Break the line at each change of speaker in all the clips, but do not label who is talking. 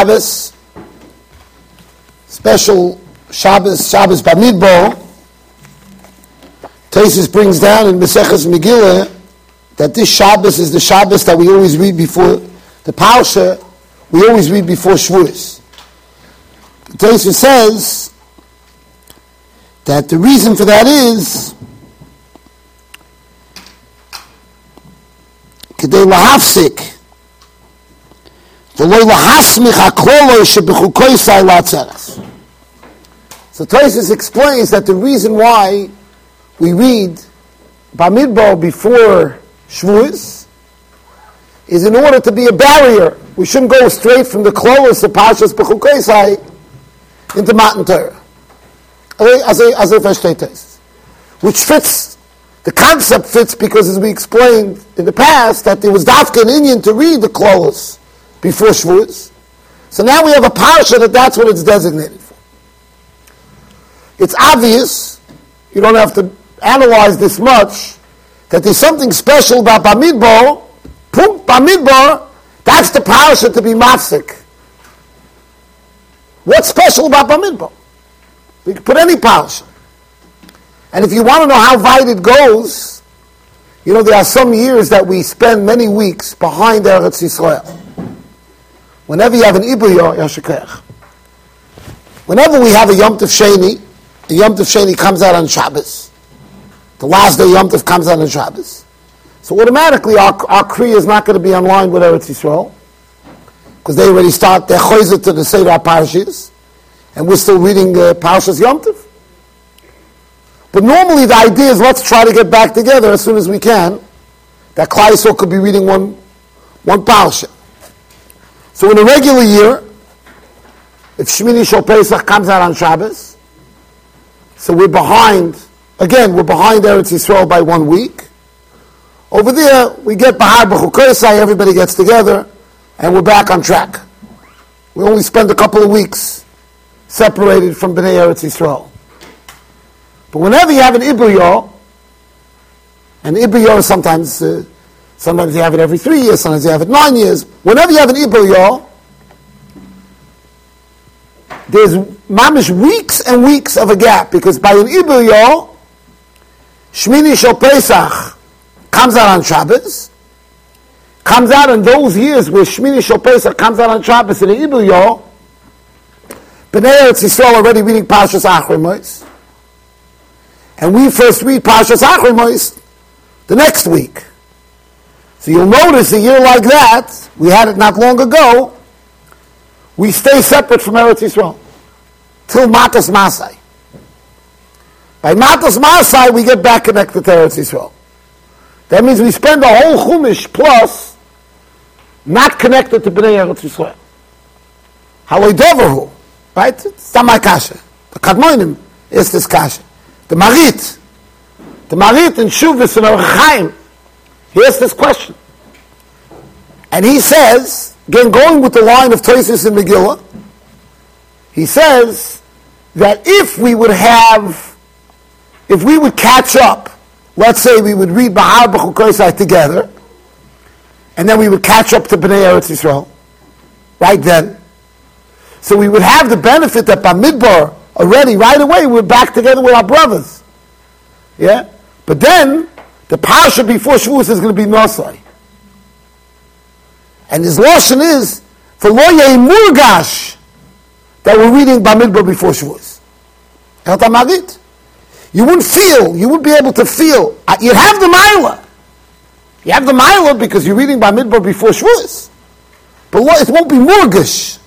Shabbos, special Shabbos, Shabbos Bamidbo. Tesis brings down in Maseches Megillah that this Shabbos is the Shabbos that we always read before the Parsha. We always read before Shavuos. Tesis says that the reason for that is כדי להפסיק so Tosis explains that the reason why we read Bamidbar before Shavuos is in order to be a barrier. We shouldn't go straight from the Klolos of Pashas Bechukoisai into Matan Torah. Which fits, the concept fits because as we explained in the past, that there was Dafka Indian to read the Klolos before Shavuos. So now we have a parsha that that's what it's designated for. It's obvious, you don't have to analyze this much, that there's something special about Bamidbar. Bamidbar, that's the parsha to be mafsik. What's special about Bamidbar? We can put any parsha. And if you want to know how wide it goes, you know, there are some years that we spend many weeks behind Eretz Yisrael. Whenever you have an Ibuyo, Yashikech. Whenever we have a Yom Tov Sheni, the Yom Tov Sheni comes out on Shabbos. The last day Yom Tov comes out on Shabbos. So automatically our, our Kriya is not going to be online with Eretz Yisrael. Because they already start their choizer to the Seder Parshas. And we're still reading uh, Parshas Yom Tov. But normally the idea is let's try to get back together as soon as we can. That Klai could be reading one, one Parsha. So in a regular year, if Shmini Shal Pesach comes out on Shabbos, so we're behind, again, we're behind Eretz Yisrael by one week. Over there, we get Bahar B'chukosai, everybody gets together, and we're back on track. We only spend a couple of weeks separated from Bnei Eretz Yisrael. But whenever you have an Ibriyo, and Ibriyo sometimes uh, Sometimes you have it every three years, sometimes you have it nine years. Whenever you have an Ibel there's mamish weeks and weeks of a gap because by an Ibel Shmini Shal Pesach comes out on Shabbos, comes out in those years where Shmini Shal Pesach comes out on Shabbos in the Ibel Bnei Eretz Yisrael already reading Parshas Achrimos, and we first read Parshas Achrimos the next week. So you'll notice a year like that, we had it not long ago, we stay separate from Eretz Yisrael till Matas Masai. By Matas Masai, we get back connected to Eretz Yisrael. That means we spend a whole Chumash plus not connected to Bnei Eretz Yisrael. Haloi Doverhu, right? It's not my kasha. The Kadmoinim is this kasha. The Marit, the Marit and Shuvas and Chaim, Here's this question. And he says, again, going with the line of Tosis and Megillah, he says that if we would have, if we would catch up, let's say we would read Bahar B'chukoisai together, and then we would catch up to Bnei Eretz Yisrael, right then. So we would have the benefit that by Midbar, already, right away, we're back together with our brothers. Yeah? But then, the parsha before Shavuos is going to be Nosai. And his lashon is for lo murgash that we're reading Bamidbar before Shavuos. You wouldn't feel, you wouldn't be able to feel. Uh, you'd have the Mila. You have the Mila because you're reading Bamidbar before Shavuos. But it won't be murgash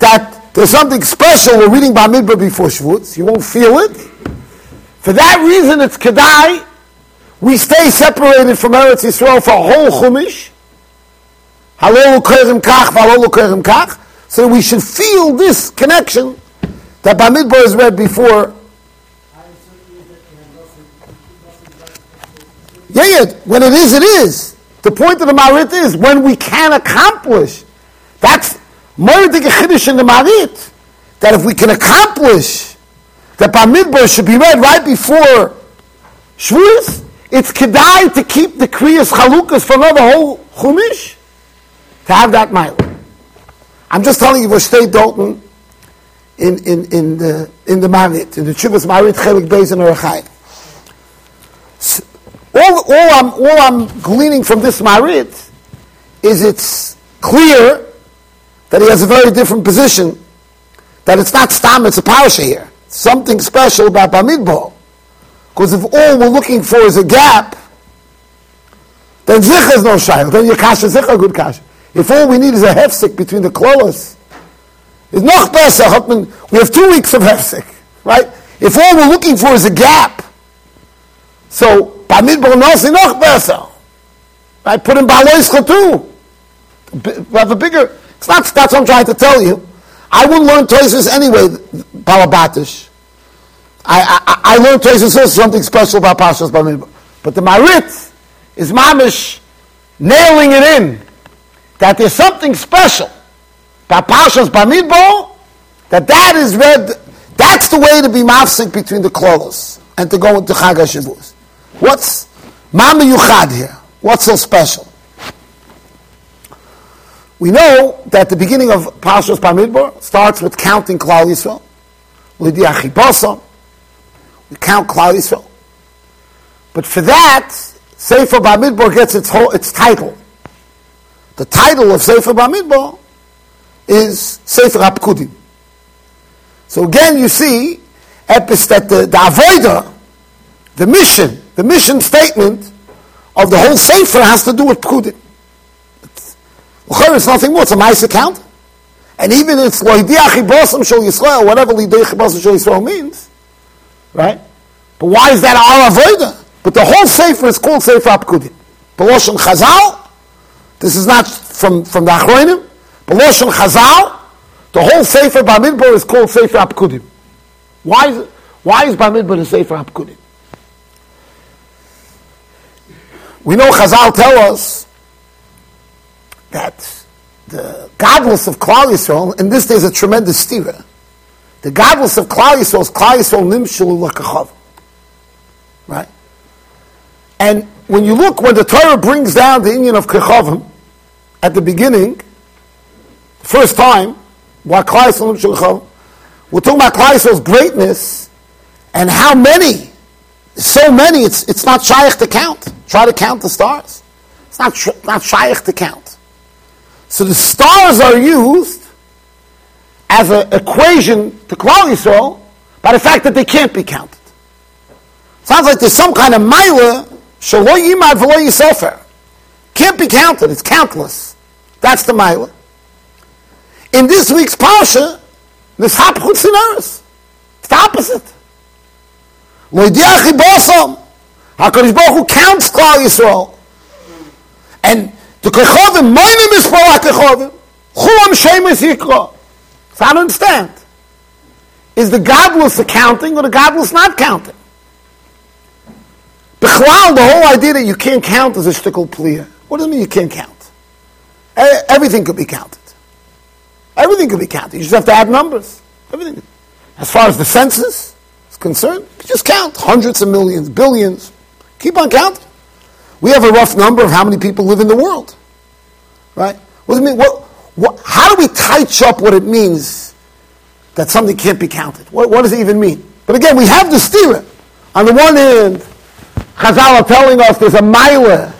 that there's something special we're reading Bamidbar before Shavuos. You won't feel it. For that reason, it's Kedai we stay separated from Eretz Yisrael for a whole Chumash. So we should feel this connection that Bamidbar is read before. Yeah, yeah. When it is, it is. The point of the Marit is when we can accomplish. That's Chiddush in the Marit. That if we can accomplish that Bamidbar should be read right before Shavuos, it's kedai to keep the kriyas chalukas for another whole chumish to have that mile. I'm just telling you, State Dalton in, in, in the in the Marit, in the Chuvas Marit Chelik Beis and Arachai. All, all, I'm, all I'm gleaning from this Marit is it's clear that he has a very different position, that it's not Stam, it's a parasha here. Something special about Bamidbo. Because if all we're looking for is a gap, then Zich is no shayl. Then your kasha Zich a good kasha. If all we need is a hefsek between the klolas, it's noch besser. We have two weeks of hefsek, right? If all we're looking for is a gap, so Bamidbo Nasi noch besser. I put in Baloischa too. We have a bigger, it's not, that's what I'm trying to tell you. I wouldn't learn Toises anyway, Balabatish. I, I, I learned also something special about Pashas Bamidbar. But the Marit is Mamish nailing it in that there's something special about Pashas Bamidbar, that that is read, that's the way to be mafsik between the klolos and to go into Chag HaShavuz. What's Mama Yuchad here? What's so special? We know that the beginning of Parshas Bamidbar starts with counting Klal Yisrael. Count Klal Yisrael. But for that, Sefer Bamidbar gets its whole, its title. The title of Sefer Bamidbar is Sefer Apkudim. So again, you see, epis that the, the the mission, the mission statement of the whole Sefer has to do with Pkudim. It's nothing more. It's a nice account. And even it's loidiach ibosam shel Yisrael, whatever loidiach ibosam shel Yisrael means, right? But why is that our avodah? But the whole sefer is called Sefer Apkudim. Beloshon Chazal, this is not from, from the Achronim, Beloshon Chazal, the whole Sefer Bamidbar is called Sefer Apkudim. Why is, why is Bamidbar a Sefer Apkudim? We know Chazal tell us that the godless of Klal Yisrael, and this there's a tremendous stira, the godless of Klal Yisrael is Klal Yisrael nimshul lakachav. Right? And when you look, when the Torah brings down the union of Kechavim, at the beginning, first time, we're talking about Klal Yisrael's greatness, and how many, so many, it's, it's not shaykh to count. Try to count the stars. It's not, not shaykh to count. So the stars are used as an equation to Klal Yisrael by the fact that they can't be counted. Sounds like there's some kind of mila shalo yimad v'lo yisofer. Can't be counted. It's countless. That's the mila. In this week's parsha, this hapchut sineris. It's the opposite. Loidiachi bosom. HaKadosh Baruch Hu counts Klal Yisrael. And the kechovim, my name is Paul kechovim. Chulam shemes yikra. So I don't understand. Is the godless accounting or the godless not counting? Bechlal, the whole idea that you can't count is a shtickle pliya. What does it mean you can't count? Everything could be counted. Everything could be counted. You just have to add numbers. Everything. As far as the census is concerned, you just count hundreds of millions, billions. Keep on counting. We have a rough number of how many people live in the world. Right? What does it mean? What, how do we touch up what it means that something can't be counted? What, what does it even mean? But again, we have the steer. On the one hand, Chazal are telling us there's a mile,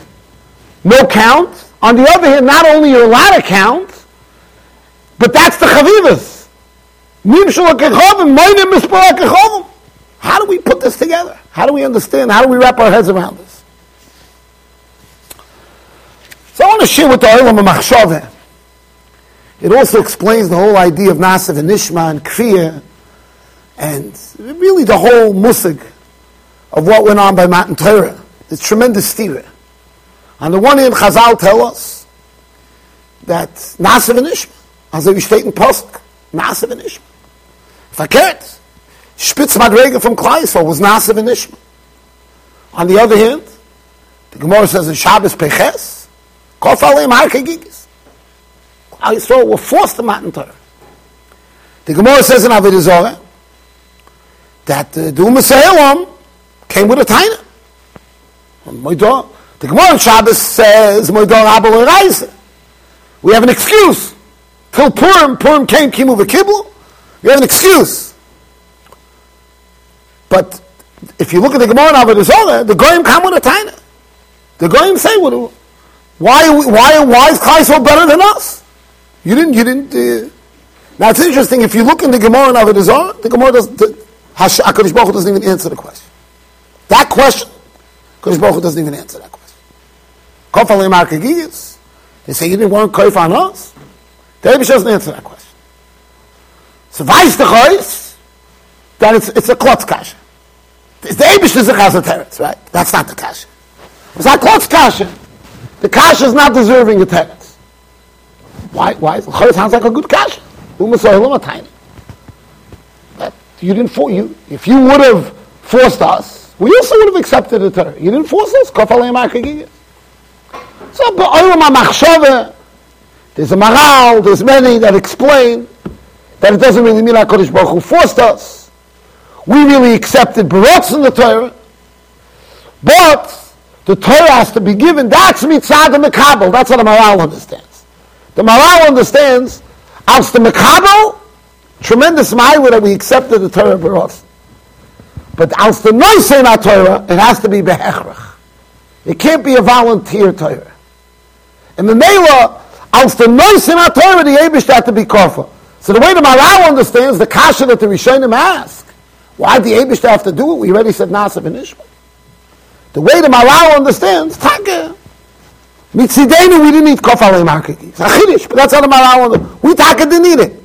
no count. On the other hand, not only you're allowed to count, but that's the chavivas. How do we put this together? How do we understand? How do we wrap our heads around this? So I want to share with the Olam Machshava. It also explains the whole idea of Nasav and Nishma and Kfir, and really the whole musig of what went on by Matan Torah. It's tremendous stira. On the one hand, Chazal tell us that Nasav and Nishma, as we state in Pesach, Nasav and Nishma. Verkehrt, Spitz Madrega from Kleisel was Nasav and Nishma. On the other hand, the Gemara says in Shabbos Peches, Kof Aleim Har Kegigis. Klal Yisrael were forced to Matan Torah. The Gemara says in Avodah Zorah that uh, the Umas came with a taina. The Gemara in Shabbos says. We have an excuse. Till Purim, Purim came, Kimu V'Kiblu, you have an excuse. But if you look at the Gemara in Avodah the Goyim come with a taina. The Goyim say, why, why, why is Klai so better than us? You didn't, you didn't, uh... now it's interesting, if you look in the Gemara in Avodah the Gemara doesn't. the, HaKadosh Baruch Hu doesn't even answer the question. That question, HaKadosh Baruch Hu doesn't even answer that question. Kof Alim They say you didn't want Kof on us? The Abish doesn't answer that question. So Weiss the Chois, then it's, it's a klotz kasha. The Abish is a chazat right? That's not the kasha. It's not klotz kasha. The kasha is not deserving a teretz. Why? Why? Chois sounds like a good kasha. Umasohilim. You didn't for you. If you would have forced us, we also would have accepted the Torah. You didn't force us. So, there's a Maharal, there's many that explain that it doesn't really mean HaKadosh Baruch Hu forced us. We really accepted Barotz in the Torah. But the Torah has to be given. That's mitzad and mekabel. That's what the Maharal understands. The Maharal understands as the mekabel Tremendous ma'ila that we accepted the Torah Baros. But as the noisei Torah, it has to be behechrach. It can't be a volunteer Torah. And the Mela, as the noisei Torah, the Abish had to be kafir. So the way the Maharal understands the kasha that the Rishonim ask, why the Abish have to do it? We already said Nasav and Ishmael. The way the Maharal understands, taka. Mitzidenu, we didn't eat kofalei markiki. It's a chiddush, but that's how the Maharal understands. We taka didn't need it.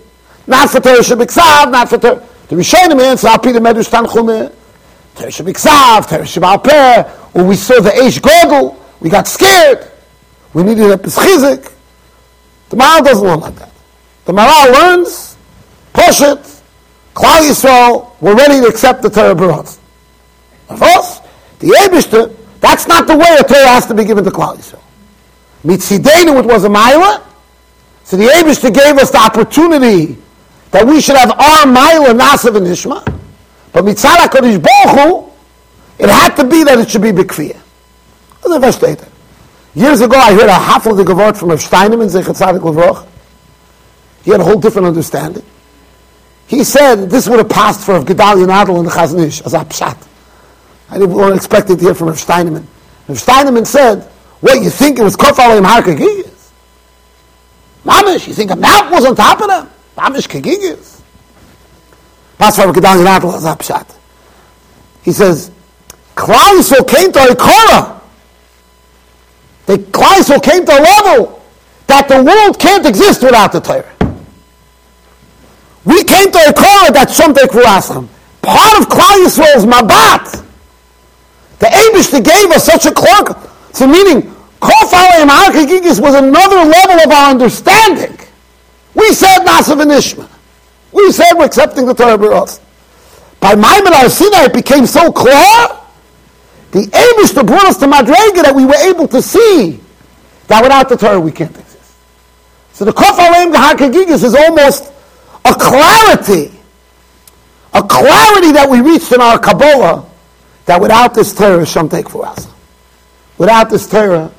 Not for Torah Shabbat not for Torah. The Rishonim answer, Al Pi the Medrash Tanchuma. Torah Shabbat Torah Shabbat Peh. When we saw the Eish Gogel, we got scared. We needed a Peschizik. The Maharal doesn't learn like that. The Maharal learns, push it, Klal Yisrael, we're ready to accept the Torah Barot. Of course, the Ebishter, that's not the way a Torah has to be given to Klal Yisrael. Mitzidenu, it was a Maila, so the Ebishter gave us the opportunity that we should have our Maila Nasav and Ishma, but Mitzvah HaKadosh Baruch it had to be that it should be Bikfiyah. Years ago, I heard a half of the Gevort from Rav Steinman, Zechat Tzadik Levroch. He had a whole different understanding. He said this would have passed for Gedalia Nadel and the Chazon Ish, as a pshat. I didn't expect it to hear from Rav Steinman. Rav Steinman said, what, you think it was Kof Alayim Harkagigis? Mamish, you think a map was on top of them? Mamish Kegigis. Pasvar Gedan Yonatl is Apshat. He says, Klal Yisrael came to a Korah. The Klal Yisrael came to a level that the world can't exist without the Torah. We came to a Korah that's Shomtek Ruasam. Part of Klal Yisrael's Mabat. The Abish that gave us such a cloak. So meaning, Kof Alayim was another level of our understanding. We said Nasav and Ishma. We said we're accepting the Torah Baros. By Maimon al Sinai, it became so clear. The aim is to bring us to Madrega that we were able to see that without the Torah we can't exist. So the Kof Aleim Gahakagigis is almost a clarity, a clarity that we reached in our Kabbalah that without this Torah, Shem take for us. Without this Torah,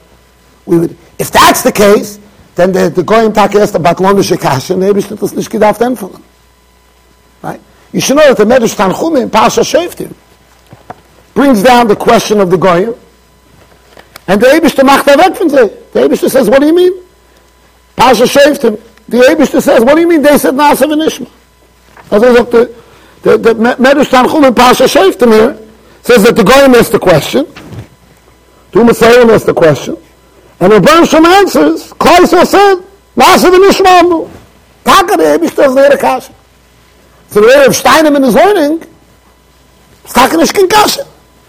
we would. If that's the case, then the, the Goyim Tak asked about Lonische Kasha, and Ebrish das nicht gedacht empfangen. Right? You should know that the Medrash Tanchum Pasha Sheftim brings down the question of the Goyim, and the Ebrish macht er weg von sie. The Ebrish says, what do you mean? Pasha Sheftim. The Ebrish says, what do you mean? They said Nasa v'nishma. Also sagt the, the, the Medrash Tanchum Pasha Sheftim here says that the Goyim asked the question, the Umasayim asked the question, and the Bershom answers, Klaisel said, Nasa the Mishmamu. Taka the Ebishter is the Kasha. So the way of Steinman is learning, it's Taka Nishkin Kasha.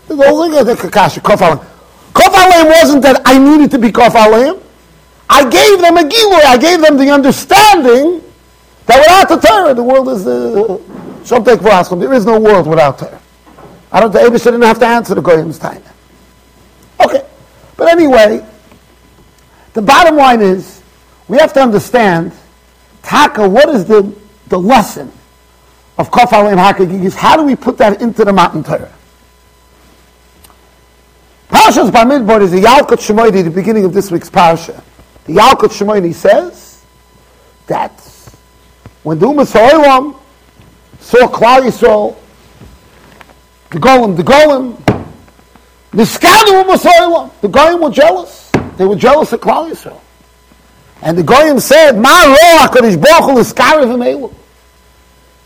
It's also the Kasha, Kof Alayim. Kof Alayim wasn't that I needed to be Kof Alayim. I gave them a Gilui, I gave them the understanding that without the Torah, the world is uh, the Shomtek V'Aslam. There is no world without Torah. I don't, the Abish didn't have to answer the Goyim's time. But anyway, the bottom line is, we have to understand, Taka, what is the, the lesson of Kofal and Hakagigis? How do we put that into the Matan Torah? Parshas Bamidbar is the Yalkut Shimoni, the beginning of this week's Parsha. The Yalkut Shimoni says that when the Ha'olam saw Klal Yisrael, the Golem, the Golem, the Skadu Umas Ha'olam, the Goyim were jealous. They were jealous of Klal Yisrael. And the Goyim said, Ma ro HaKadosh Baruch Hu l'skarav ha'melu.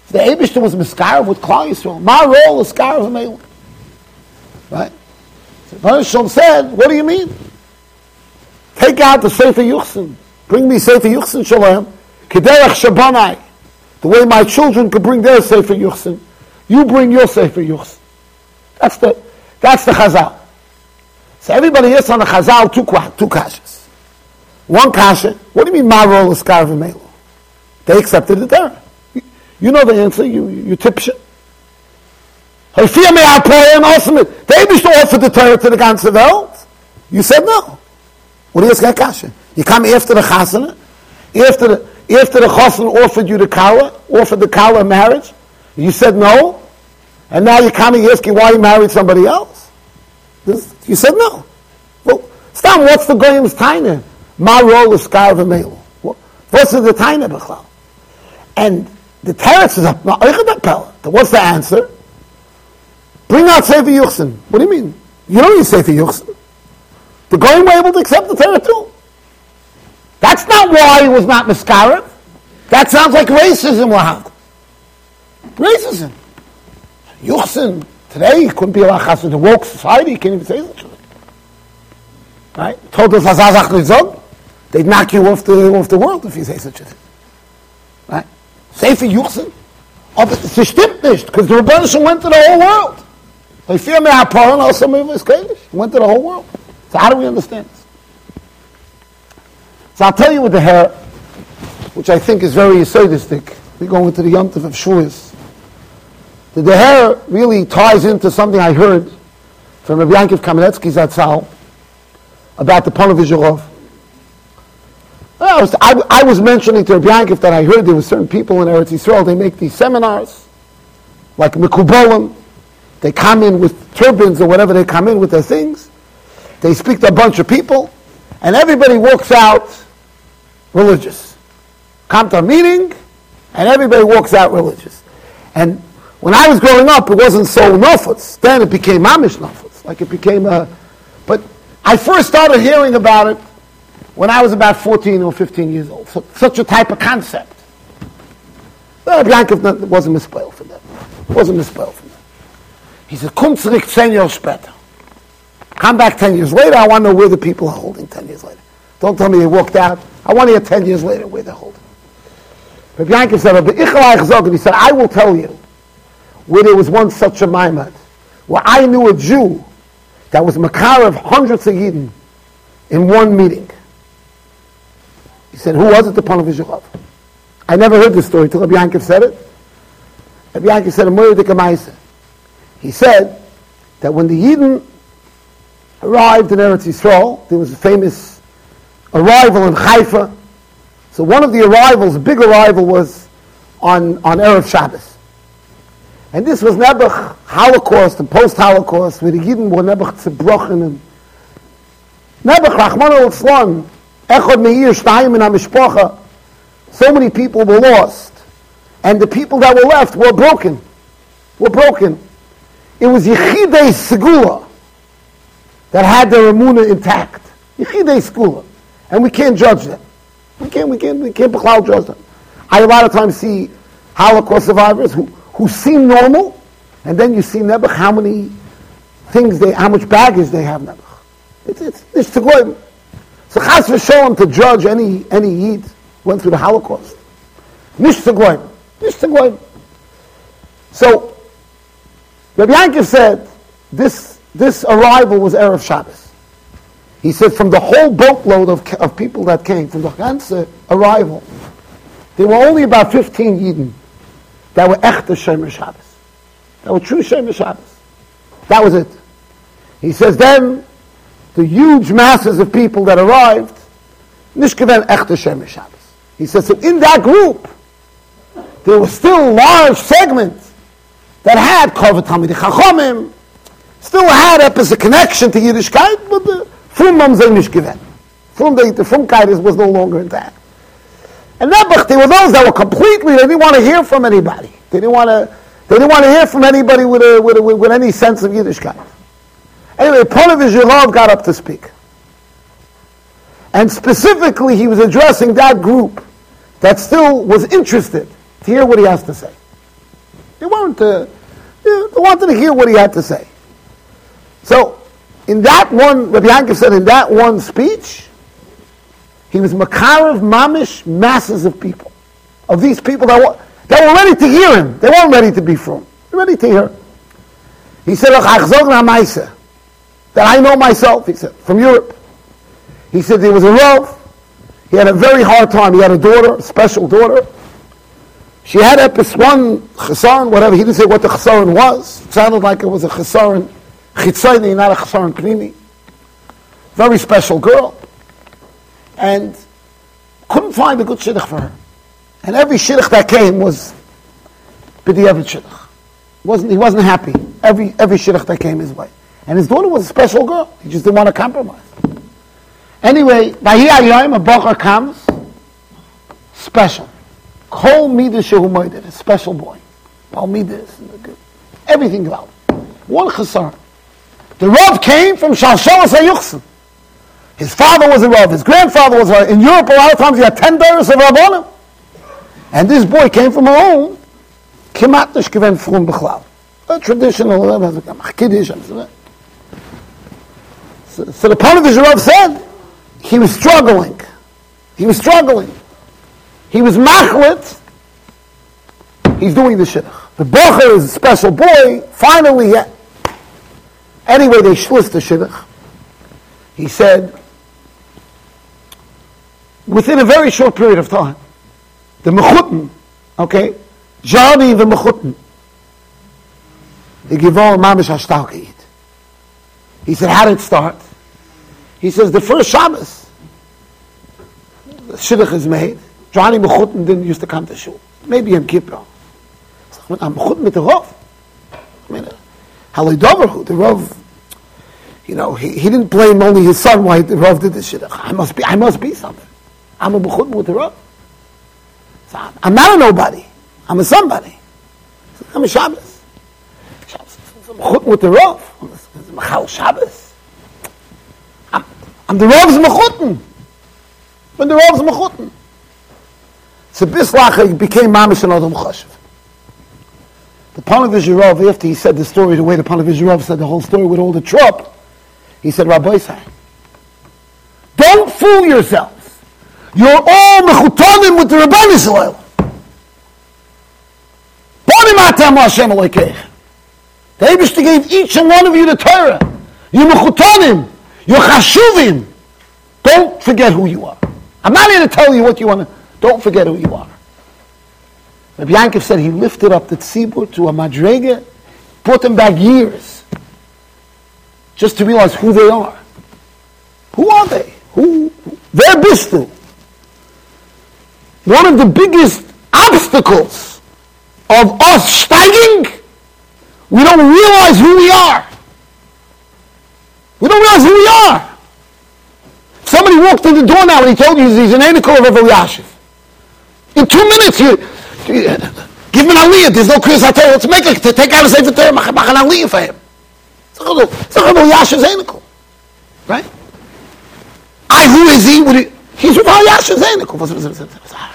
The Abishter was miskarav with Klal Yisrael. Ma ro l'skarav ha'melu. Right? So Baruch said, what do you mean? Take out the Sefer Yuchsin. Bring me Sefer Yuchsin Shalom. Kederach Shabbanai. The way my children could bring their Sefer Yuchsin. You bring your Sefer Yuchsin. That's the, that's the Chazal. So everybody is on the Chazal two, two kashas. One kasha, what do you mean Marol is Melo? They accepted the Torah. You know the answer, you, you tipshit. They used to offer the Torah to the ganze Welt. You said no. What do you ask kasha? You come after the chasana, after the, after the offered you the kala, offered the kala marriage, you said no, and now you're coming asking why you married somebody else. This, you said no. Well, stop. What's the goyim's taina? My role is skar v'meilu. What's the taina b'chlal? And the teretz is up. What's the answer? Bring out Sefer Yuchsin. What do you mean? You don't need Sefer Yuchsin. The goyim were able to accept the Torah too. That's not why he was not Miskarev. That sounds like racism, Wahab. Racism. Yuchsin, today, couldn't be a lachas in the woke society, can't even say such a thing. Right? Told us Azazach Nizog, they'd knock you off the, off the world if you say such a thing. Right? Sefer Yuchsin. Aber es stimmt nicht, because the Rebbeinu went to the whole world. They fear me Haparan, also Mivas Kadish. Went to the whole world. So how do we understand this? So I'll tell you with the hair, which I think is very Yisodistic. We go into the Yontif of Shavuos. The, hair really ties into something I heard from Rabbi Yankiv Kamenetsky Zatzal about the Ponovizhorov. I was, I, I was mentioning to Rabbi Yankiv that I heard there were certain people in Eretz Yisrael, they make these seminars, like Mekubolim. They come in with turbans or whatever they come in with their things. They speak to a bunch of people, and everybody walks out religious. Come to a meeting, and everybody walks out religious. And when I was growing up, it wasn't so nofutz. Then it became mamish nofutz. Like it became a. But I first started hearing about it when I was about 14 or 15 years old. So, such a type of concept. Well, Yankov wasn't misspelled for that. Wasn't misspelled for that. He said, "Come zurück 10 years später. Come back 10 years later. I want to know where the people are holding 10 years later. Don't tell me they walked out. I want to hear 10 years later where they're holding. Rabbi Yankov said, he said, I will tell you where there was once such a Maimad, where I knew a Jew that was Makar of hundreds of Yidden in one meeting. He said, who was it? The Panavizhov. I never heard this story till Rabbi Yankov said it. Rabbi Yankov said, a He said that when the Yidden arrived in Eretz Yisrael, there was a famous arrival in Haifa. So one of the arrivals, a big arrival, was on, on Erev Shabbos. And this was Nebuch Holocaust and post-Holocaust, where the Yidden were Nebuch Tzibrochen and Nebuch Rachman al-Tzlan, Echod Meir Shtayim in HaMishpocha, so many people were lost. And the people that were left were broken. Were broken. It was Yechidei Segula that had their Emunah intact. Yechidei Segula and we can't judge them. We can't, we can't, we can't judge them. I a lot of times see Holocaust survivors who, who seem normal, and then you see Nebuch how many things they, how much baggage they have Nebuch. It's, it's, it's to go. So Chas v'sholem to judge any, any Yid went through the Holocaust. Nish to go. Nish to go. So, Rabbi Yankov said, this, this arrival was Erev Shabbos. He said from the whole boatload of, of people that came, from the ganze arrival, there were only about 15 Yidden that were echte Shemer Shabbos. That were true Shemer Shabbos. That was it. He says then, the huge masses of people that arrived, Nishkeven echte Shemer Shabbos. He says, so in that group, there was still large segment that had Kovet Hamid Chachomim, still had a connection to Yiddishkeit, but the, Frum haben sie nicht gewählt. Frum, the, the Frumkeit was no longer intact. And Nebuch, there were those that were completely, they didn't want to hear from anybody. They didn't want to, they didn't want to hear from anybody with, a, with, a, with, any sense of Yiddishkeit. Anyway, Ponevezh Yilov got up to speak. And specifically, he was addressing that group that still was interested to hear what he has to say. They weren't, they wanted to hear what he had to say. So, in that one, Rabbi Yankov said, in that one speech, he was Makarav Mamish, masses of people. Of these people that were, that were ready to hear him. They weren't ready to be from. Ready to hear. He said, that I know myself, he said, from Europe. He said there was a love. He had a very hard time. He had a daughter, a special daughter. She had epis one chesaron, whatever. He didn't say what the chesaron was. It sounded like it was a chesaron chitzayni, not a chesaron pnimi. Very special girl. And couldn't find a good shidduch for her. And every shidduch that came was b'diavad shidduch. Wasn't, he wasn't happy. Every, every shidduch that came his way. And his daughter was a special girl. He just didn't want to compromise. Anyway, a bocher comes, special. Kol midas shehu moeded, a special boy. Paul midas, everything about One chasar. The Rav came from Shalshalas HaYuchsim. His father was a Rav, his grandfather was a Rav. In Europe, a lot of times you had ten daughters of Rabbanim. And this boy came from a home, kemat nish given frum bechlal. A traditional, uh, uh, uh, Kiddush, so, so the part of his Rav said, he was struggling. He was struggling. He was machlit. He's doing the shidduch. The bocher is a special boy. Finally, yeah. Anyway, they shlis the shidduch. He said, within a very short period of time, the mechutin, okay, Johnny the mechutin, the givol mamish hashtalkeit. He said, how did it start? He says, the first Shabbos, the shidduch is made, Johnny Mechutin didn't used to come to shul. Maybe Yom Kippur. I'm Mechutin with the Rav. I mean, Halidoverhu, the Rov, you know, he, he didn't blame only his son why the Rov did this shit. I must be, I must be something. I'm a the Rav. So I'm, not a nobody. I'm a somebody. So I'm a Shabbos. Shabbos. I'm with the. I'm a Machal Shabbos. I'm, I'm the Rav's Mechutin. I'm the Rav's Mechutin. So Bislach became Mamish and Adam Chashiv. The Panavizhirov, after he said the story the way the Panavizhirov said the whole story with all the trop, he said, Rabbi Say, don't fool yourselves. You're all mechutanim with the Rabbi Israel. The Abishta gave each and one of you the Torah. You're mechutanim. You're chashuvim. Don't forget who you are. I'm not here to tell you what you want to don't forget who you are. Rabbi Yankov said he lifted up the tzibur to a madrega, brought them back years, just to realize who they are. Who are they? Who? They're bistu. One of the biggest obstacles of us steiging, we don't realize who we are. We don't realize who we are. Somebody walked in the door now and he told you he's an Anikel of Yashiv. In two minutes, you, you give me an aliyah. There's no Chris tell you, Let's make it to take out a sefer Torah. Mach an aliyah for him. It's not going Yasha Zainikel. Right? I, who is he? Would he he's with Yasha Zainikel.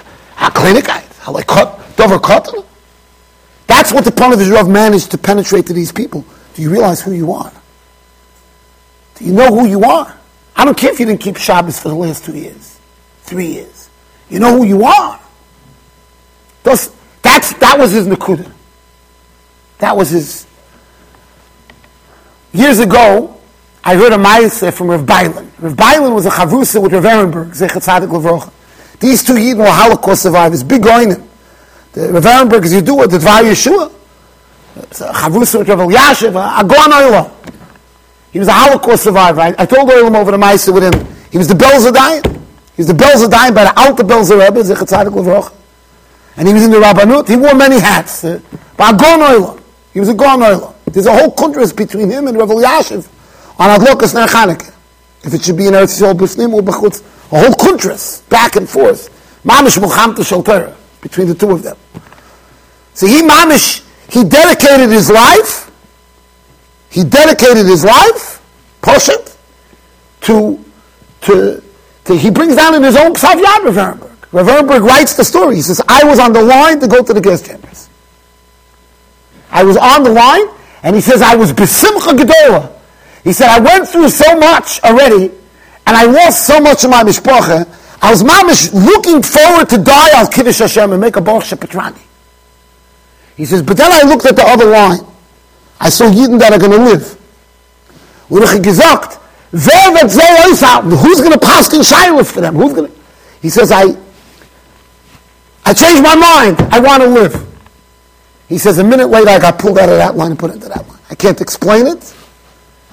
That's what the of Rav managed to penetrate to these people. Do you realize who you are? Do you know who you are? I don't care if you didn't keep Shabbos for the last two years, three years. You know who you are. Those, that's, that was his Nakuda. That was his. Years ago, I heard a Maisa from Rav Bailan. Rav Bailan was a Chavrusa with Rav Ehrenberg, Zechat Tzadik. These two Yidden were Holocaust survivors, big goinim. The Rav Ehrenberg is Yidua, the Dvar Yeshua. Chavrusa with Rav Yashiv, Agon Oilo. He was a Holocaust survivor. I, I told Oilam over the Maisa with him. He was the Belzadine. He was the Belzadine by the Alta Belzer Rebbe, Zechat Tzadik Levrocha. And he was in the Rabbanut, he wore many hats. Uh, but a Gon He was a Gon There's a whole contrast between him and Rav Yashiv on Adlokas Ner Chanukah. If it should be in Eretz Yisrael B'fnim or B'chutz, a whole contrast, back and forth. Mamish Muhammad Shal between the two of them. So he Mamish, he dedicated his life, he dedicated his life, Poshet, to, to, to, he brings down in his own Psav Yad Rav Ehrenberg. Writes the story. He says, I was on the line to go to the gas chambers. I was on the line, and he says, I was besimcha gedola. He said, I went through so much already, and I lost so much of my mishpacha, I was mamish looking forward to die al Kiddush Hashem and make a Baruch. He says, but then I looked at the other line. I saw Yidden that are going to live. gesagt, wird so aushalten? Who's going to pass in Shiloh for them? Who's going to... He says, I, I changed my mind. I want to live. He says, a minute later, I got pulled out of that line and put into that line. I can't explain it.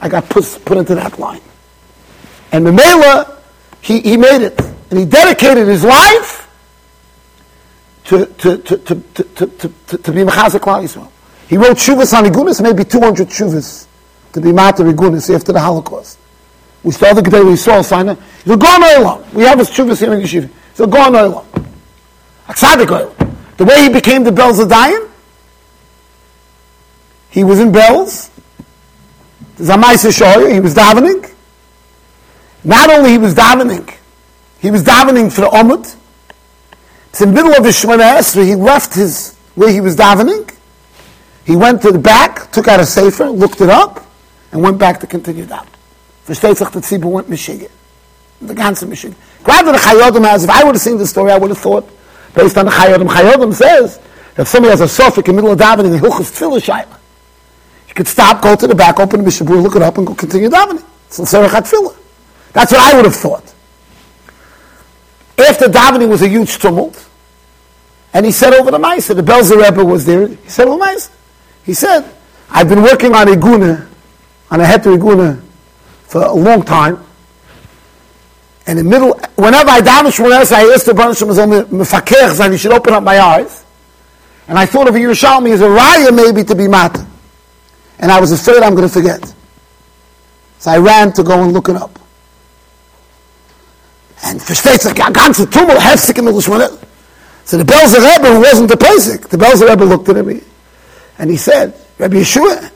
I got put, put into that line. And the Mela, he, he made it. And he dedicated his life to, to, to, to, to, to, be Mechazik Yisrael. He wrote Shuvas on Igunis, maybe 200 Shuvas to be Mata Igunis after the Holocaust. We saw the day we saw Sinai. He said, go on Olam. We have his Shuvas here in Yeshiva. He said, go on Olam. The way he became the Bells of Dayan, he was in bells. Zamaisa Shoyer, he was davening. Not only he was davening, he was davening for the Omid. It's in the middle of his Shemana Esra, he left his, where he was davening. He went to the back, took out a sefer, looked it up, and went back to continue davening. Versteht sich, the tzibur went Michigan. The ganze Michigan. Rather the Chayodim as, if I would have seen the story, I would have thought, based on the Chayodim, Chayodim says, that if somebody has a sofik in the middle of davening, and Hilchas Tfilah Shaila, could stop, go to the back, open the Mishabur, look it up, and go continue davening. It's Tefillah. That's what I would have thought. After davening was a huge tumult, and he said over the Maisa, the Belzer Rebbe was there, he said, oh Maisa, he said, I've been working on Iguna, on a Heter Iguna, for a long time, and in the middle, whenever I daven Shmones, I asked the Baruch Mefakech, and he should open up my eyes, and I thought of a Yerushalmi as a raya maybe to be mata and I was afraid I'm going to forget. So I ran to go and look it up. And versteht sich, ganze Tummel, heftig in the So the Belzer Rebbe, who wasn't the Pesach, the Belzer Rebbe looked at me, and he said, Rabbi Yeshua,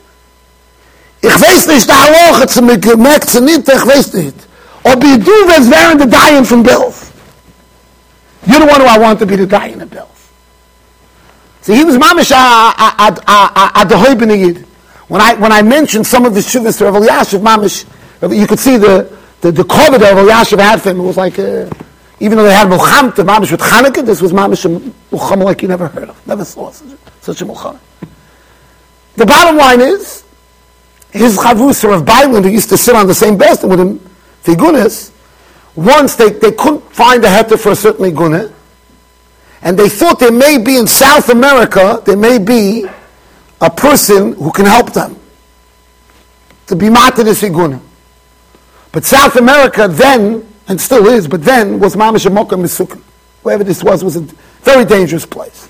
ich weiß nicht, der Halacha zu mir gemerkt zu nicht, ich weiß nicht. Ob ihr du wirst während der Dying from Bills. You're the one who I want to be the Dying in Bills. So he was mamish at the Hoibin when I, when I mentioned some of the shuvas to Rav Yashiv Mamish, you could see the, the, the that Rav Yashiv had for him. Was like, uh, even though they had Mulcham to Mamish with Chanukah, this was Mamish a Mulcham like you never heard of. Never saw such, such a. The bottom line is, his Chavus of Bailand, who used to sit on the same bed with him, Figunas, once they, they couldn't find a heter for a certain Iguna, and they thought there may be in South America, there may be a person who can help them to be matir siguna. But South America then, and still is, but then was mamish moka misukim. Wherever this was, was a very dangerous place.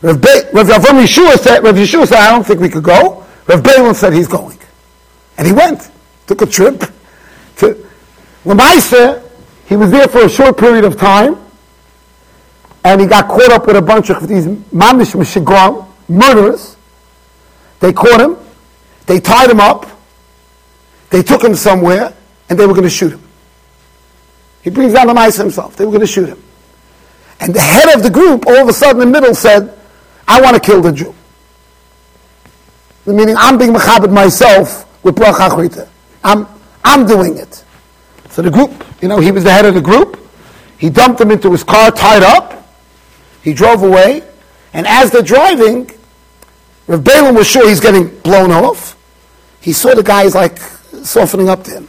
Rav, Be- Rav Yeshua said, Rav Yeshua said, I don't think we could go. Rav Balin said he's going. And he went. Took a trip to Lamaisa. He was there for a short period of time. And he got caught up with a bunch of these mamish mishigam, murderers. They caught him, they tied him up, they took him somewhere, and they were going to shoot him. He brings down the mice himself. They were going to shoot him. And the head of the group, all of a sudden in the middle, said, I want to kill the Jew. Meaning, I'm being mechabed myself with brach I'm, I'm doing it. So the group, you know, he was the head of the group. He dumped him into his car, tied up. He drove away. And as they're driving, Rav Balaam was sure he's getting blown off. He saw the guys like softening up to him.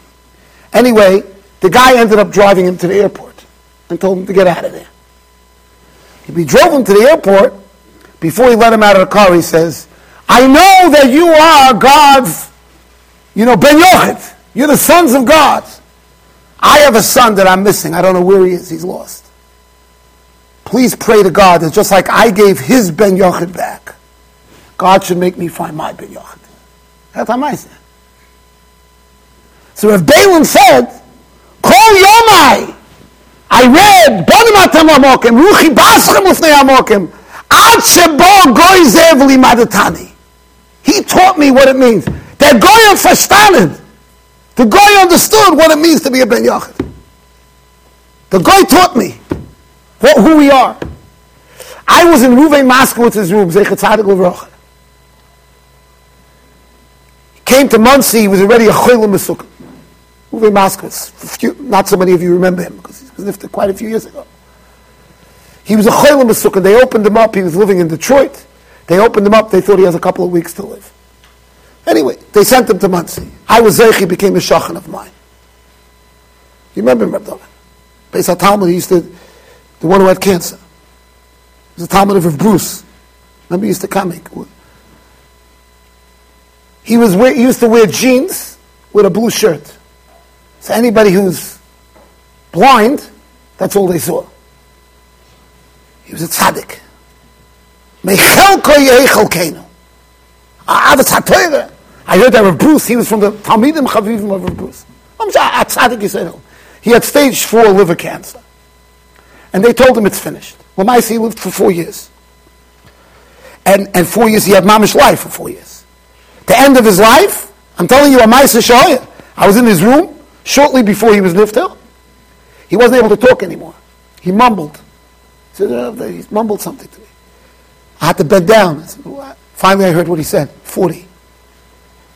Anyway, the guy ended up driving him to the airport and told him to get out of there. He drove him to the airport. Before he let him out of the car, he says, I know that you are God's, you know, Ben Yochid. You're the sons of God. I have a son that I'm missing. I don't know where he is. He's lost. Please pray to God that just like I gave his Ben Yochid back, God should make me find my Ben Yochid. That's how I said. So if Balaam said, Call Yomai, I read, Bonim atem amokim, ruchi baschem ufnei amokim, ad shebo goy zev limadatani. He taught me what it means. That goy verstanden. The goy understood what it means to be a ben yachid. The guy taught me what, who we are. I was in Ruvain Moskowitz's room, Zechat Tzadik He came to Monsey, he was already a Cholim Mesukah. Ruvain Moskowitz, not so many of you remember him, because he was lived quite a few years ago. He was a Cholim Mesukah. They opened him up, he was living in Detroit. They opened him up, they thought he has a couple of weeks to live. Anyway, they sent him to Monsey. I was Zeich, he became a Shachan of mine. You remember him, Reb Beis Talmud, he used to, the one who had cancer. He was a Talmud of Bruce. Remember, he used to come. He was he used to wear jeans with a blue shirt. So anybody who's blind, that's all they saw. He was a tzaddik. I heard that Rav Bruce, he was from the Talmidim Chavivim of Rav Bruce. He had stage four liver cancer. And they told him it's finished. Well, my he lived for four years. And, and four years, he had mamish life for four years. The end of his life, I'm telling you, a Maisa Shoya. I was in his room shortly before he was nifter. He wasn't able to talk anymore. He mumbled. He, said, oh, he mumbled something to me. I had to bend down. I said, Finally, I heard what he said 40.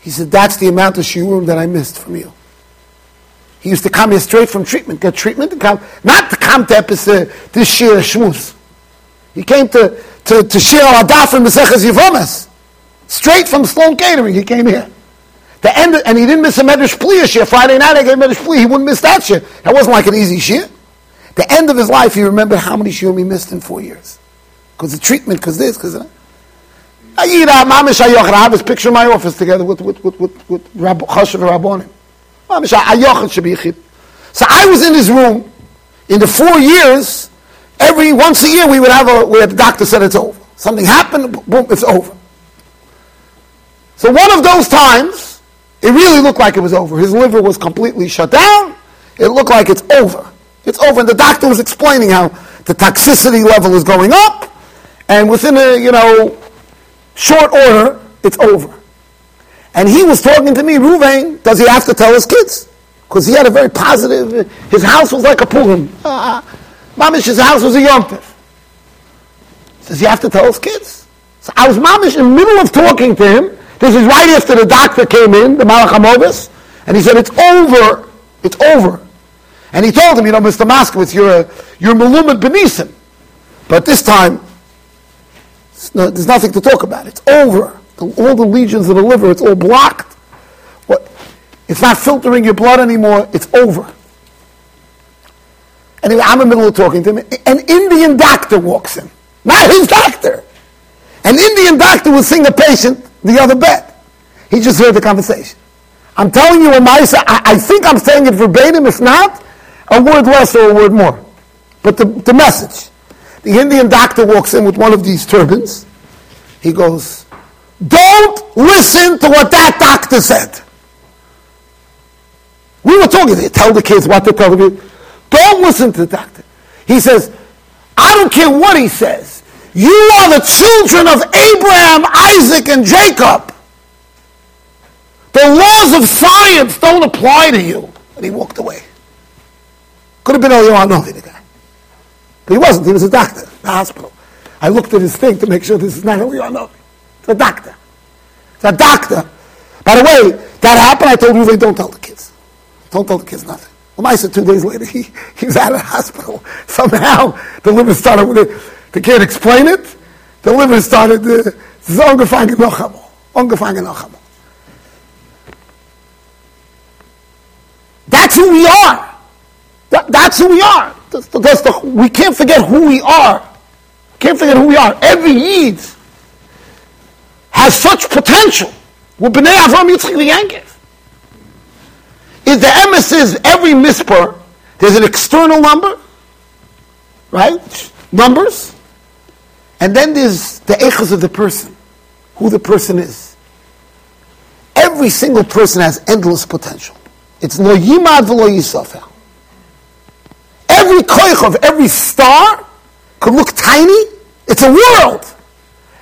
He said, That's the amount of shiurim that I missed from you. He used to come here straight from treatment, get treatment, and come, not to come to episode, to shir shmuz. He came to, to, to shir al adaf and Yevomas. Straight from Sloan Kettering, he came here. The end, of, and he didn't miss a Medrash Pli shir. Friday night I gave Medrash he wouldn't miss that shir. That wasn't like an easy shir. The end of his life, he remembered how many shir he missed in four years. Because the treatment, because this, because. I have his picture in my office together with, with, with, with, with Rab, Chashav Rabbonim. So I was in his room. In the four years, every once a year we would have a where the doctor said it's over. Something happened, boom, it's over. So one of those times, it really looked like it was over. His liver was completely shut down. It looked like it's over. It's over. And the doctor was explaining how the toxicity level is going up, and within a you know short order, it's over. And he was talking to me, Ruvain, does he have to tell his kids? Because he had a very positive, his house was like a Purim. Uh, Mamish, his house was a yomtiv. Does he have to tell his kids? So I was Mamish in the middle of talking to him. This is right after the doctor came in, the Malach and he said, it's over. It's over. And he told him, you know, Mr. Moskowitz, you're you're Malumat Benisim. But this time, no, there's nothing to talk about. It's over all the legions of the liver, it's all blocked. What? It's not filtering your blood anymore. It's over. Anyway, I'm in the middle of talking to him. An Indian doctor walks in. Not his doctor. An Indian doctor will sing a patient the other bed. He just heard the conversation. I'm telling you, Amaisa, I, I think I'm saying it verbatim. If not, a word less or a word more. But the, the message. The Indian doctor walks in with one of these turbans. He goes, don't listen to what that doctor said. We were talking, tell the kids what to tell the kids. Don't listen to the doctor. He says, I don't care what he says. You are the children of Abraham, Isaac, and Jacob. The laws of science don't apply to you. And he walked away. Could have been Eliyahu Novi, the guy. But he wasn't. He was a doctor in the hospital. I looked at his thing to make sure this is not Eliyahu Novi. It's a doctor. It's a doctor. By the way, that happened. I told you, don't tell the kids. Don't tell the kids nothing. Well, I said two days later, he, he was out of the hospital. Somehow, the liver started with it. They can't explain it. The liver started, uh. That's who we are. That, that's who we are. That's, that's the, we can't forget who we are. Can't forget who we are. Every Yid has such potential. With B'nai Avram Yitzchak the the is every mispar, there's an external number, right? Numbers. And then there's the echos of the person, who the person is. Every single person has endless potential. It's no yimad v'lo yisofer. every koich of every star could look tiny. It's a world.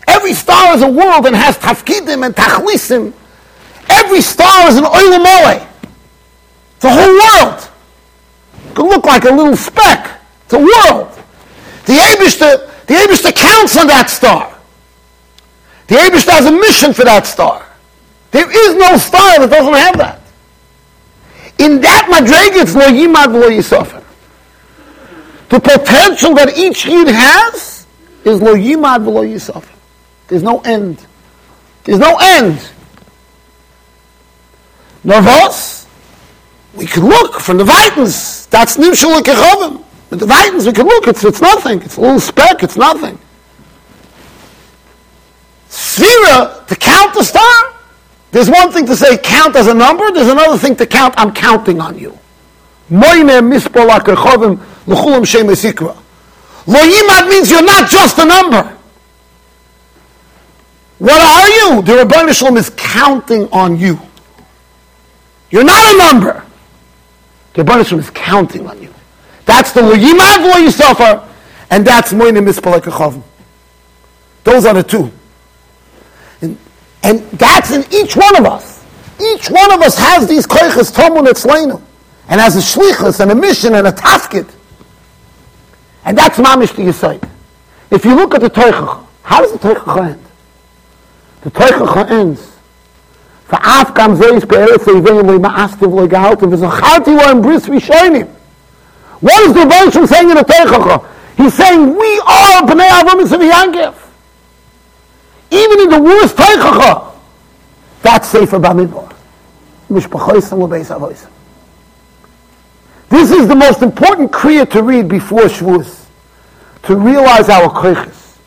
Every star is a world and has tafkidim and tachlisim. Every star is an oilamole. It's a whole world. It could look like a little speck. It's a world. The Abishter, the Abishter counts on that star. The Abishter has a mission for that star. There is no star that doesn't have that. In that madrega, it's lo yimad lo yisofer. The potential that each yid has is lo yimad lo yisofer. There's no end. There's no end. Navos, we can look from the Vitans. That's Nimshul Kechovim. With the Vitans, we can look. It's, it's nothing. It's a little speck. It's nothing. Sphira, to count the star, there's one thing to say count as a number, there's another thing to count, I'm counting on you. Lo yimad means you're not just a number. What are you? The Rabbi Shalom is counting on you. You're not a number. The Rabbi Shalom is counting on you. That's the lo yimad lo yisofer, and that's moine mispol akerchovim. Those are the two. And that's in each one of us. Each one of us has these koiches tomun etzleinu, and has a shlichus and a mission and a tafkid. And that's mamish to Yisayid. If you look at the Teichacha, how does the Teichacha end? The Teichacha ends. Va'af kam zeis be'eretz eiveim lo'i ma'astiv lo'i gehaltiv v'zacharti lo'im bris v'shoinim. What is the Rebbe saying in the Teichacha? He's saying, we are Bnei Avram and Yankev. Even in the worst teichacha, that's safer avoisam. This is the most important kriya to read before Shavuos. To realize our koiches.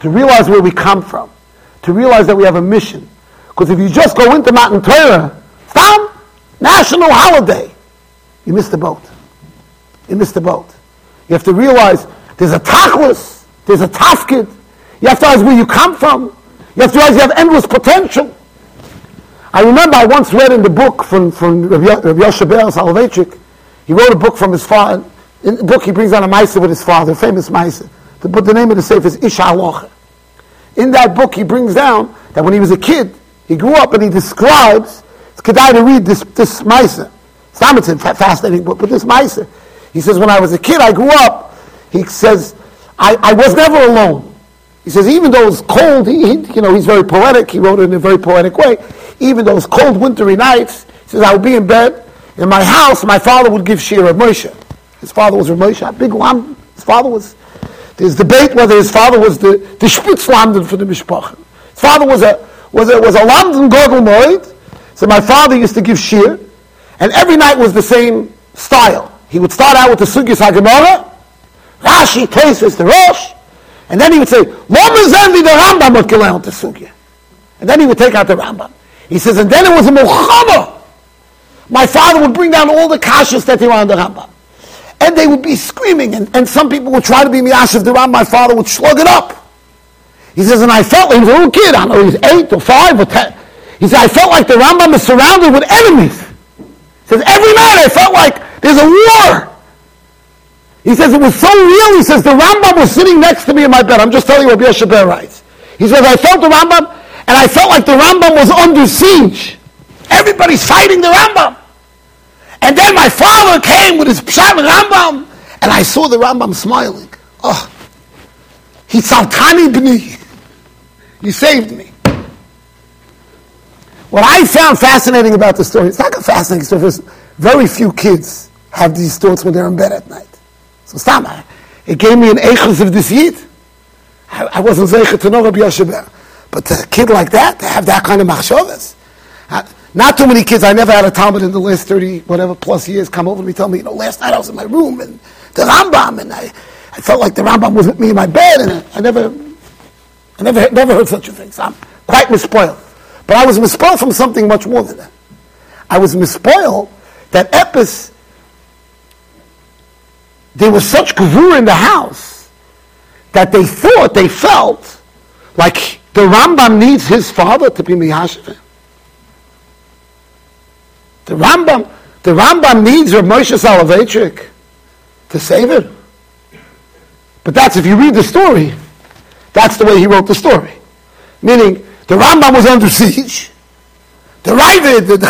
To realize where we come from. To realize that we have a mission. Because if you just go into Matan Torah, fam, national holiday, you missed the boat. You missed the boat. You have to realize there's a tachlis, there's a tafkid, you have to realize where you come from. You have to realize you have endless potential. I remember I once read in the book from, from Rabbi Yoshe Ber he wrote a book from his father. In the book he brings down a Maisa with his father, famous Maisa. But the name of the safe is Ish In that book he brings down that when he was a kid, he grew up and he describes, it's Kedai to read this, this. It's not a fascinating book, but this Maisa. He says, when I was a kid, I grew up, he says, I, I was never alone. He says, even though it's cold, he, he, you know, he's very poetic. He wrote it in a very poetic way. Even those cold, wintry nights, he says, I would be in bed in my house. My father would give shir of Moshe. His father was a Moshe, big lamb. His father was. There's debate whether his father was the the Spitzlanden for the mishpachim. His father was a was a was a London Moed. So my father used to give shir, and every night was the same style. He would start out with the Sugyas Hagemara, Rashi, Tesis, the Rosh. And then he would say, Lomazendi the Rambam would kill the sugya. And then he would take out the Rambam. He says, and then it was a Muhammad. My father would bring down all the kashas that they were on the Rambam. And they would be screaming, and, and some people would try to be Miyash the Rambam. My father would slug it up. He says, and I felt like he was a little kid. I don't know, he's eight or five or ten. He said, I felt like the Rambam is surrounded with enemies. He says, every night I felt like there's a war. He says it was so real. He says the Rambam was sitting next to me in my bed. I'm just telling you what Yeshaber writes. He says I felt the Rambam, and I felt like the Rambam was under siege. Everybody's fighting the Rambam. And then my father came with his Pshat Rambam, and I saw the Rambam smiling. Oh, he saltani b'ni. He saved me. What I found fascinating about the story, it's not a fascinating story, there's very few kids have these thoughts when they're in bed at night. So stam, it gave me an echos of this yid. I, I wasn't zeicher to know Rabbi Yoshe But a kid like that, to have that kind of machshavas. Not too many kids, I never had a Talmud in the last 30, whatever, plus years come over to me, tell me, you know, last night I was in my room and the Rambam, and I, I felt like the Rambam was with me in my bed, and I, I never, I never, never heard such a thing. So I'm quite mispoiled. But I was mispoiled from something much more than that. I was mispoiled that Epis there was such gavur in the house that they thought, they felt, like the Rambam needs his father to be Miyashiv. The Rambam, the Rambam needs Rav Moshe Soloveitchik to save it. But that's if you read the story, that's the way he wrote the story. Meaning, the Rambam was under siege. The Ravid, the, the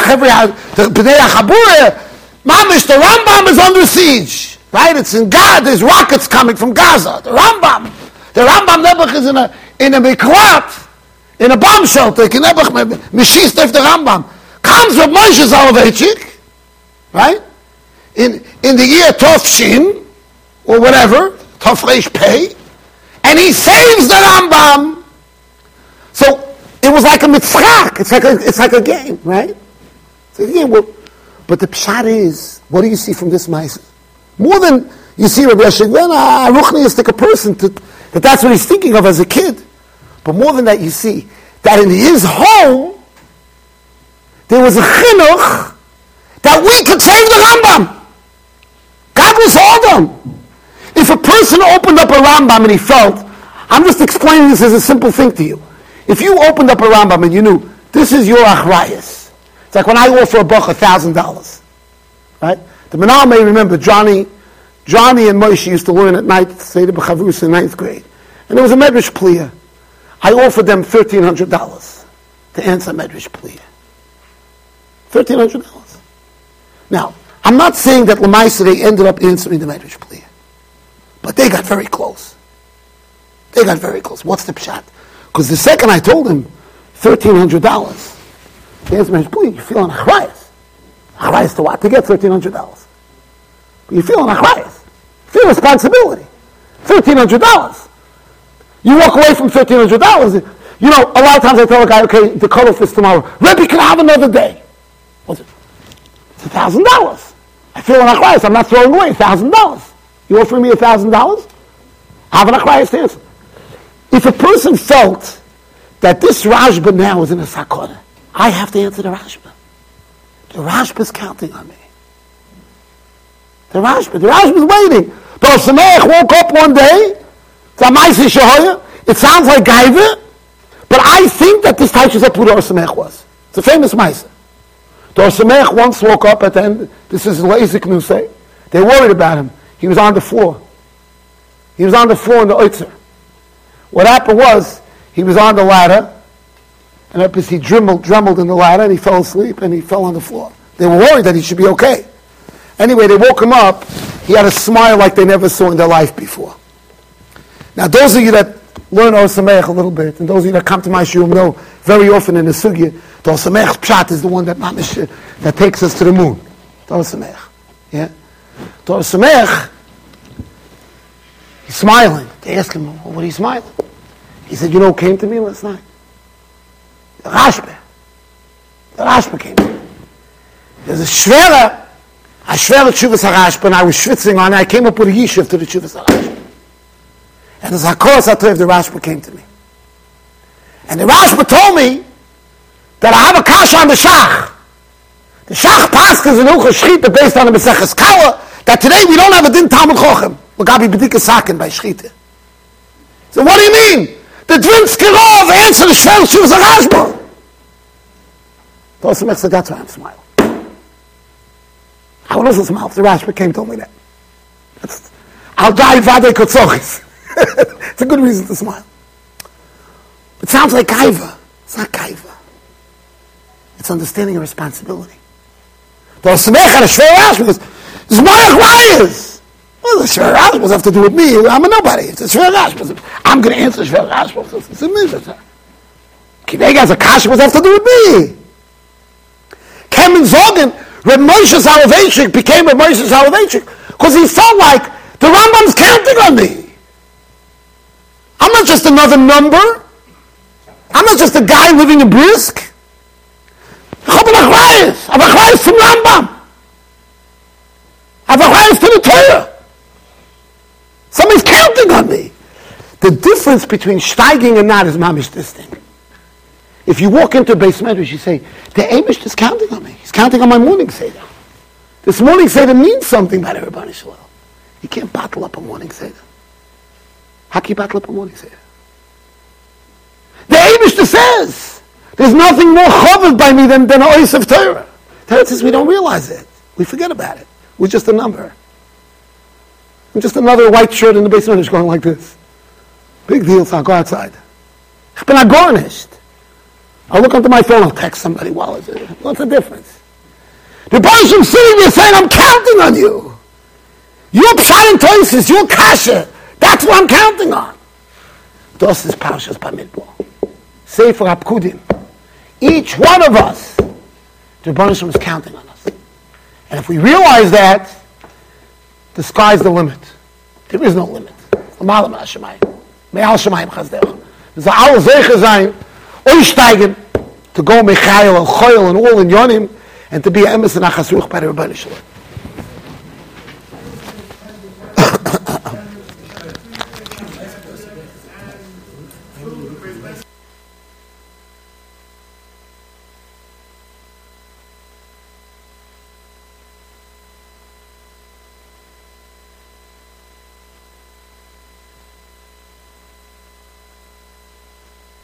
the Bnei Chabura, Mamish, the Rambam is under siege. Right? It's in God. There's rockets coming from Gaza. The Rambam, the Rambam Nebuch is in a in a miklat, in a bomb shelter. Nebuch mishis the Rambam comes with Moshe Soloveitchik, right? In in the year Tovshin or whatever, Tofresh Pei, and he saves the Rambam. So it was like a mitzvah. It's like a, it's like a game, right? It's. Well, but the pshat is, what do you see from this mice? More than you see Rabbi well, a Ruchni is like a person, to, that that's what he's thinking of as a kid. But more than that, you see that in his home, there was a chinuch that we could save the Rambam. God was all them. If a person opened up a Rambam and he felt, I'm just explaining this as a simple thing to you. If you opened up a Rambam and you knew, this is your achrayas. It's like when I offer a buck a thousand dollars. Right? The Manal may remember Johnny, Johnny and Moshe used to learn at night, say the B'chavus in ninth grade. And there was a Medrash Pliya. I offered them $1,300 to answer Medrash Pliya. $1,300. Now, I'm not saying that Lamaisa they ended up answering the Medrash Pliya. But they got very close. They got very close. What's the pshat? Because the second I told him $1,300, he answered me, please, you're feeling achrayas. Achrayas to what? To get $1,300. But you're feeling achrayas. Feel responsibility. $1,300. You walk away from $1,300. You know, a lot of times I tell a guy, okay, the cutoff is tomorrow. Rebbe can have another day. What's it? It's $1,000. I feel an achrayas. I'm not throwing away a $1,000. You offering me a $1,000? Have an achrayas answer. If a person felt that this Rashba now is in a sakona, I have to answer the Rashba. The Rashba is counting on me. The Rashba, the Rashba is waiting. But Sameach woke up one day, it sounds like Gaiva, but I think that this Taisha is who the Sameach was. It's a famous Maisa. The Sameach once woke up at the end, this is Lazik news say, they worried about him. He was on the floor. He was on the floor in the Oitzer. What happened was, he was on the ladder, and he drembled, drembled in the ladder, and he fell asleep, and he fell on the floor. They were worried that he should be okay. Anyway, they woke him up. He had a smile like they never saw in their life before. Now, those of you that learn Osameach a little bit, and those of you that come to my shul know very often in the sugya, the Osameach pshat is the one that that takes us to the moon. The Osameach. Yeah? The Osameach, he's smiling. They ask him, what are you smiling? He said, you know came to me last night? The Rashba. The Rashba came to me. There's a shvera, a shvera tshuvas HaRashba, and I was schwitzing on it. I came up with a yishuv to the tshuvas HaRashba. And as HaKos HaToiv, the Rashba came to me. And the Rashba told me that I have a kasha on the Shach. The Shach Paskas in Ucha Shchita based on the Meseches Kala, that today we don't have a din Talmud Chochem. Magabi B'dika Sakin by Shchita. So what do you mean? The Dvinske Rov answer the Shvel Shuvas that's why I'm would also smile if the Rashba came told me that. I'll die vade kotzochis. It's a good reason to smile. It sounds like kaiva. It's not kaiva. It's understanding your responsibility. The Osmech had a shver Rashba because Zmarach Rayas. Well, the Shver Rashba have to do with me. I'm a nobody. It's a Shver Rashba. I'm going to answer Shver Rashba. It's a mitzvah. Kivega has a kasha. What have to do with me? Kemen Zogan, Reb Moshe Soloveitchik became Reb Moshe Soloveitchik because he felt like the Rambam's counting on me. I'm not just another number. I'm not just a guy living in Brisk. I'm. I'm achrayas from Rambam. I'm achrayas to the Torah. Somebody's counting on me. The difference between steiging and not is mamish this thing. If you walk into a base medrash, you say, the Amish is counting on me. He's counting on my morning Seder. This morning Seder means something by the Rabban Shalom. You can't bottle up a morning Seder. How can you bottle up a morning Seder? The Amish says, there's nothing more covered by me than, than a ois of Torah. Torah says we don't realize it. We forget about it. We're just a number. I'm just another white shirt in the basement is going like this. Big deal, so I'll go outside. Ich bin agonished. I'll look onto my phone, I'll text somebody while it's What's the difference? The person sitting there saying, I'm counting on you. You're pshat places, you're kasha. That's what I'm counting on. Das is Parshas Bamidbar. Sefer Apkudim. Each one of us, the Rebbeinu is counting on us. And if we realize that, the sky's the limit. There is no limit. Malam Hashemayim. Me'al Chazdech. There's Zeiche sein, Oisteigen, to go Mechail and Choil and all in Yonim, and to be Emes and Achasruch by the Rebbeinu Shalom.